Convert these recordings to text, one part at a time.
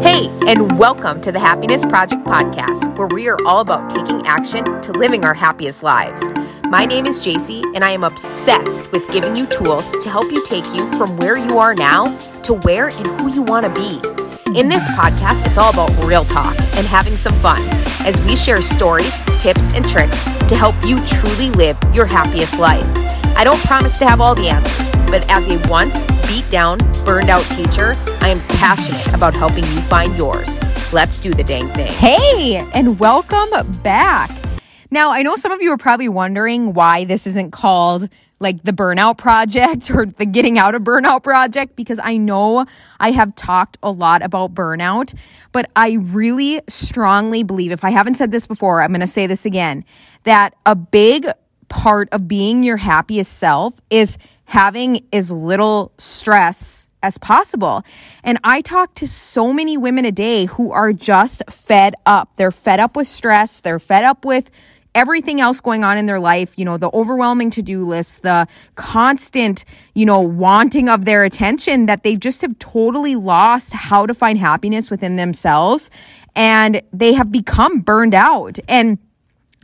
Hey, and welcome to the Happiness Project podcast, where we are all about taking action to living our happiest lives. My name is JC, and I am obsessed with giving you tools to help you take you from where you are now to where and who you want to be. In this podcast, it's all about real talk and having some fun as we share stories, tips, and tricks to help you truly live your happiest life. I don't promise to have all the answers, but as a once beat down, burned out teacher, I am passionate about helping you find yours. Let's do the dang thing. Hey, and welcome back. Now, I know some of you are probably wondering why this isn't called like the burnout project or the getting out of burnout project because I know I have talked a lot about burnout, but I really strongly believe, if I haven't said this before, I'm going to say this again, that a big part of being your happiest self is having as little stress as possible. And I talk to so many women a day who are just fed up. They're fed up with stress. They're fed up with everything else going on in their life, you know, the overwhelming to-do list, the constant, you know, wanting of their attention that they just have totally lost how to find happiness within themselves and they have become burned out. And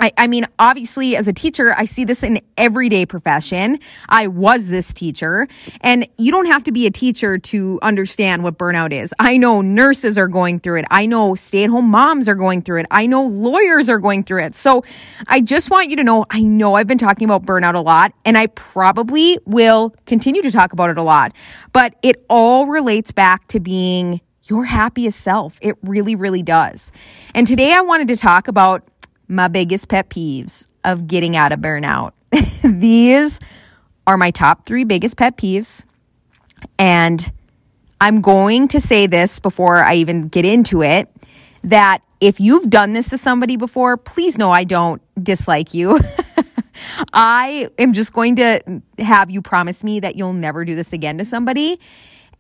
I, I mean, obviously, as a teacher, I see this in everyday profession. I was this teacher, and you don't have to be a teacher to understand what burnout is. I know nurses are going through it. I know stay at home moms are going through it. I know lawyers are going through it. So I just want you to know I know I've been talking about burnout a lot, and I probably will continue to talk about it a lot, but it all relates back to being your happiest self. It really, really does. And today I wanted to talk about my biggest pet peeves of getting out of burnout. These are my top three biggest pet peeves. And I'm going to say this before I even get into it that if you've done this to somebody before, please know I don't dislike you. I am just going to have you promise me that you'll never do this again to somebody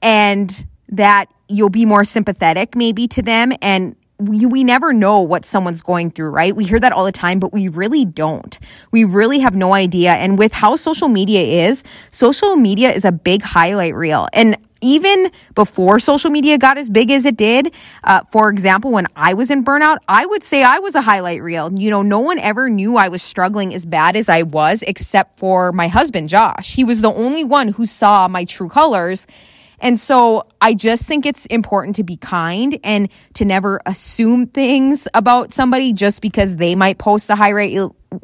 and that you'll be more sympathetic maybe to them and we, we never know what someone's going through, right? We hear that all the time, but we really don't. We really have no idea. And with how social media is, social media is a big highlight reel. And even before social media got as big as it did, uh, for example, when I was in burnout, I would say I was a highlight reel. You know, no one ever knew I was struggling as bad as I was, except for my husband, Josh. He was the only one who saw my true colors. And so I just think it's important to be kind and to never assume things about somebody just because they might post a high rate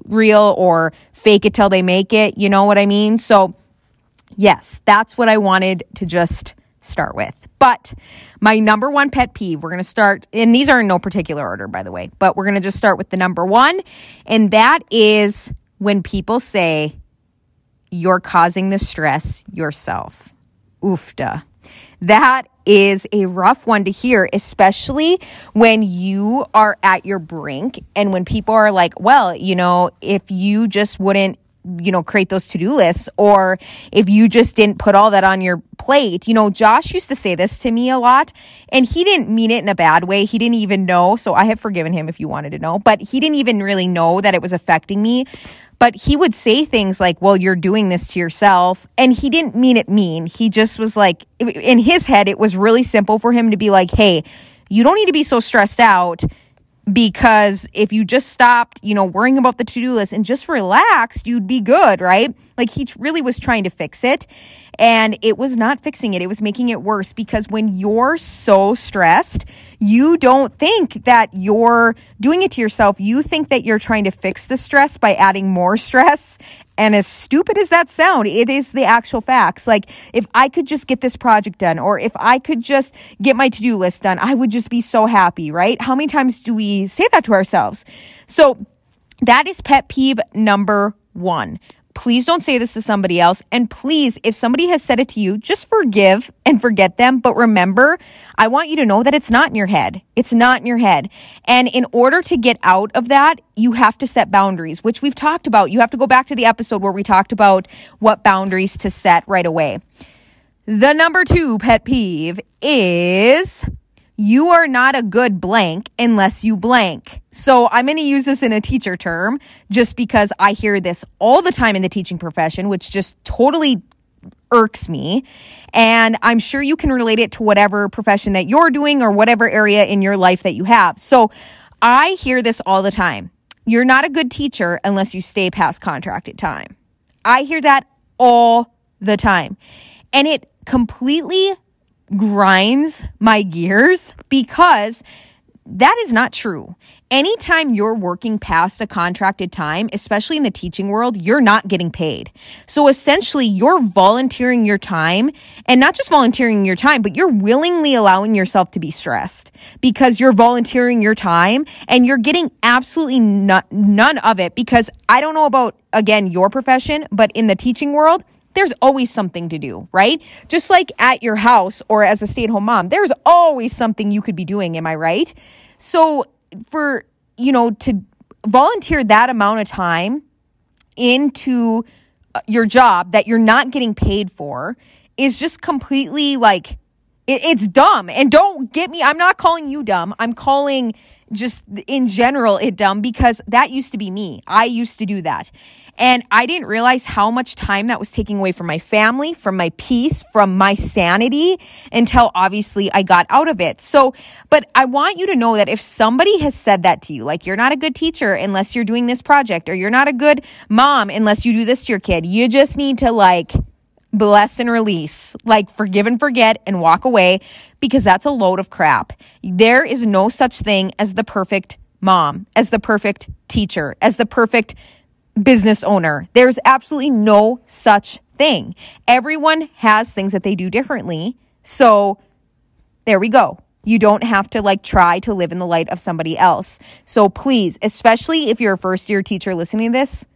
reel or fake it till they make it. You know what I mean? So yes, that's what I wanted to just start with. But my number one pet peeve, we're going to start, and these are in no particular order, by the way, but we're going to just start with the number one. And that is when people say, you're causing the stress yourself oofda. That is a rough one to hear, especially when you are at your brink and when people are like, well, you know, if you just wouldn't you know, create those to do lists, or if you just didn't put all that on your plate. You know, Josh used to say this to me a lot, and he didn't mean it in a bad way. He didn't even know. So I have forgiven him if you wanted to know, but he didn't even really know that it was affecting me. But he would say things like, well, you're doing this to yourself. And he didn't mean it mean. He just was like, in his head, it was really simple for him to be like, hey, you don't need to be so stressed out because if you just stopped, you know, worrying about the to-do list and just relaxed, you'd be good, right? Like he really was trying to fix it and it was not fixing it. It was making it worse because when you're so stressed, you don't think that you're doing it to yourself. You think that you're trying to fix the stress by adding more stress and as stupid as that sound, it is the actual facts. Like, if I could just get this project done, or if I could just get my to do list done, I would just be so happy, right? How many times do we say that to ourselves? So, that is pet peeve number one. Please don't say this to somebody else. And please, if somebody has said it to you, just forgive and forget them. But remember, I want you to know that it's not in your head. It's not in your head. And in order to get out of that, you have to set boundaries, which we've talked about. You have to go back to the episode where we talked about what boundaries to set right away. The number two pet peeve is you are not a good blank unless you blank. So I'm going to use this in a teacher term just because I hear this all the time in the teaching profession, which just totally irks me. And I'm sure you can relate it to whatever profession that you're doing or whatever area in your life that you have. So I hear this all the time. You're not a good teacher unless you stay past contracted time. I hear that all the time. And it completely grinds my gears because that is not true. Anytime you're working past a contracted time, especially in the teaching world, you're not getting paid. So essentially, you're volunteering your time and not just volunteering your time, but you're willingly allowing yourself to be stressed because you're volunteering your time and you're getting absolutely none of it because I don't know about, again, your profession, but in the teaching world, there's always something to do, right? Just like at your house or as a stay at home mom, there's always something you could be doing. Am I right? So for, you know, to volunteer that amount of time into uh, your job that you're not getting paid for is just completely like, it's dumb. And don't get me, I'm not calling you dumb. I'm calling just in general it dumb because that used to be me. I used to do that. And I didn't realize how much time that was taking away from my family, from my peace, from my sanity until obviously I got out of it. So, but I want you to know that if somebody has said that to you, like you're not a good teacher unless you're doing this project, or you're not a good mom unless you do this to your kid, you just need to like, bless and release, like forgive and forget and walk away because that's a load of crap. There is no such thing as the perfect mom, as the perfect teacher, as the perfect business owner. There's absolutely no such thing. Everyone has things that they do differently. So there we go. You don't have to like try to live in the light of somebody else. So please, especially if you're a first year teacher listening to this,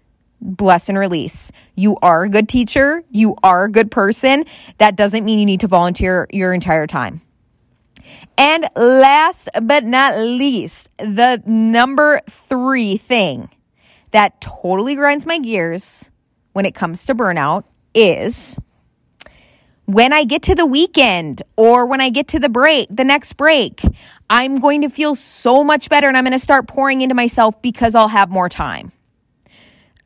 bless and release. You are a good teacher. You are a good person. That doesn't mean you need to volunteer your entire time. And last but not least, the number three thing that totally grinds my gears when it comes to burnout is when I get to the weekend or when I get to the break, the next break, I'm going to feel so much better and I'm going to start pouring into myself because I'll have more time.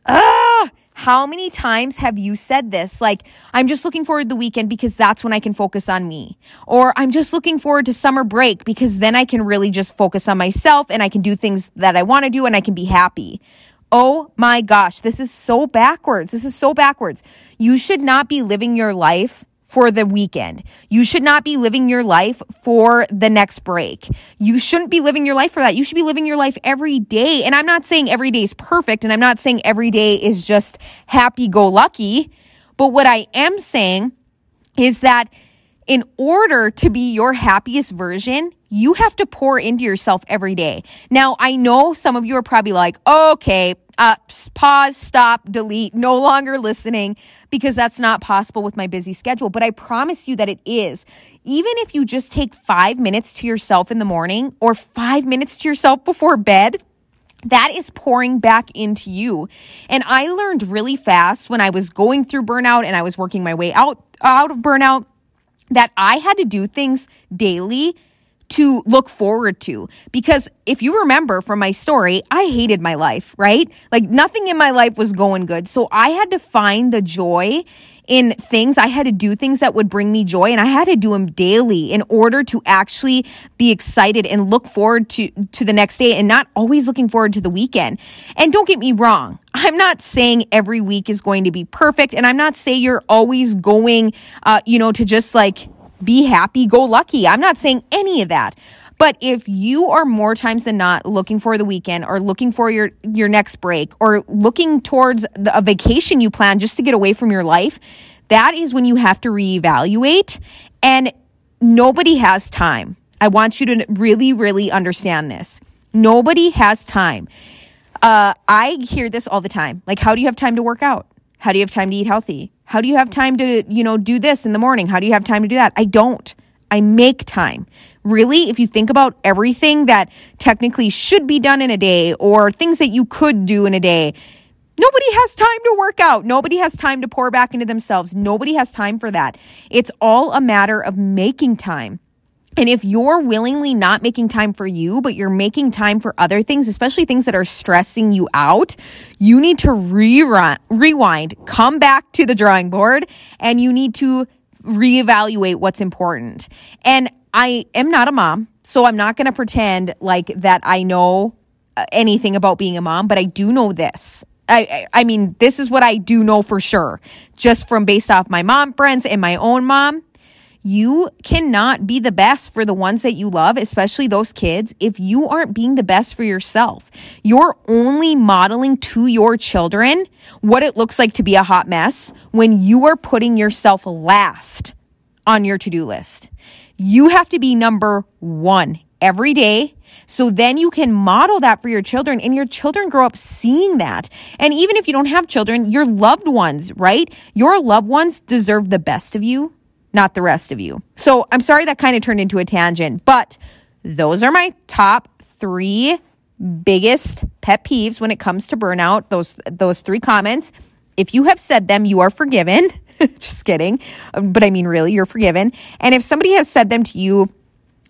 Ah, how many times have you said this? Like, I'm just looking forward to the weekend because that's when I can focus on me. Or I'm just looking forward to summer break because then I can really just focus on myself and I can do things that I want to do and I can be happy. Oh my gosh, this is so backwards. This is so backwards. You should not be living your life for the weekend. You should not be living your life for the next break. You shouldn't be living your life for that. You should be living your life every day. And I'm not saying every day is perfect and I'm not saying every day is just happy go lucky. But what I am saying is that in order to be your happiest version, you have to pour into yourself every day. Now, I know some of you are probably like, okay, uh, pause, stop, delete, no longer listening because that's not possible with my busy schedule. But I promise you that it is. Even if you just take five minutes to yourself in the morning or five minutes to yourself before bed, that is pouring back into you. And I learned really fast when I was going through burnout and I was working my way out, out of burnout that I had to do things daily to look forward to. Because if you remember from my story, I hated my life, right? Like nothing in my life was going good. So I had to find the joy in things. I had to do things that would bring me joy and I had to do them daily in order to actually be excited and look forward to, to the next day and not always looking forward to the weekend. And don't get me wrong. I'm not saying every week is going to be perfect and I'm not saying you're always going, uh, you know, to just like be happy, go lucky. I'm not saying any of that. But if you are more times than not looking for the weekend or looking for your, your next break or looking towards the, a vacation you plan just to get away from your life, that is when you have to reevaluate and nobody has time. I want you to really, really understand this. Nobody has time. Uh, I hear this all the time. Like, how do you have time to work out? How do you have time to eat healthy? How do you have time to, you know, do this in the morning? How do you have time to do that? I don't. I make time. Really, if you think about everything that technically should be done in a day or things that you could do in a day, nobody has time to work out. Nobody has time to pour back into themselves. Nobody has time for that. It's all a matter of making time. And if you're willingly not making time for you, but you're making time for other things, especially things that are stressing you out, you need to rerun, rewind, come back to the drawing board, and you need to reevaluate what's important. And I am not a mom, so I'm not going to pretend like that I know uh, anything about being a mom, but I do know this. I, I mean, this is what I do know for sure, just from based off my mom friends and my own mom you cannot be the best for the ones that you love, especially those kids, if you aren't being the best for yourself. You're only modeling to your children what it looks like to be a hot mess when you are putting yourself last on your to do list. You have to be number one every day. So then you can model that for your children and your children grow up seeing that. And even if you don't have children, your loved ones, right? Your loved ones deserve the best of you not the rest of you. So I'm sorry that kind of turned into a tangent, but those are my top three biggest pet peeves when it comes to burnout. Those, those three comments. If you have said them, you are forgiven. Just kidding. But I mean, really, you're forgiven. And if somebody has said them to you,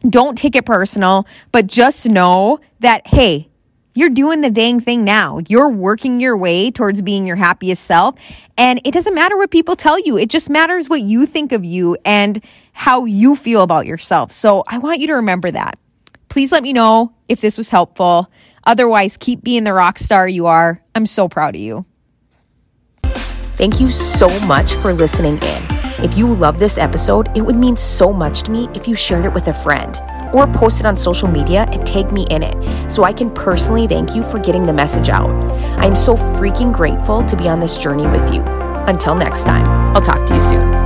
don't take it personal, but just know that, hey, you're doing the dang thing now. You're working your way towards being your happiest self. And it doesn't matter what people tell you. It just matters what you think of you and how you feel about yourself. So I want you to remember that. Please let me know if this was helpful. Otherwise, keep being the rock star you are. I'm so proud of you. Thank you so much for listening in. If you love this episode, it would mean so much to me if you shared it with a friend or post it on social media and tag me in it so I can personally thank you for getting the message out. I am so freaking grateful to be on this journey with you. Until next time, I'll talk to you soon.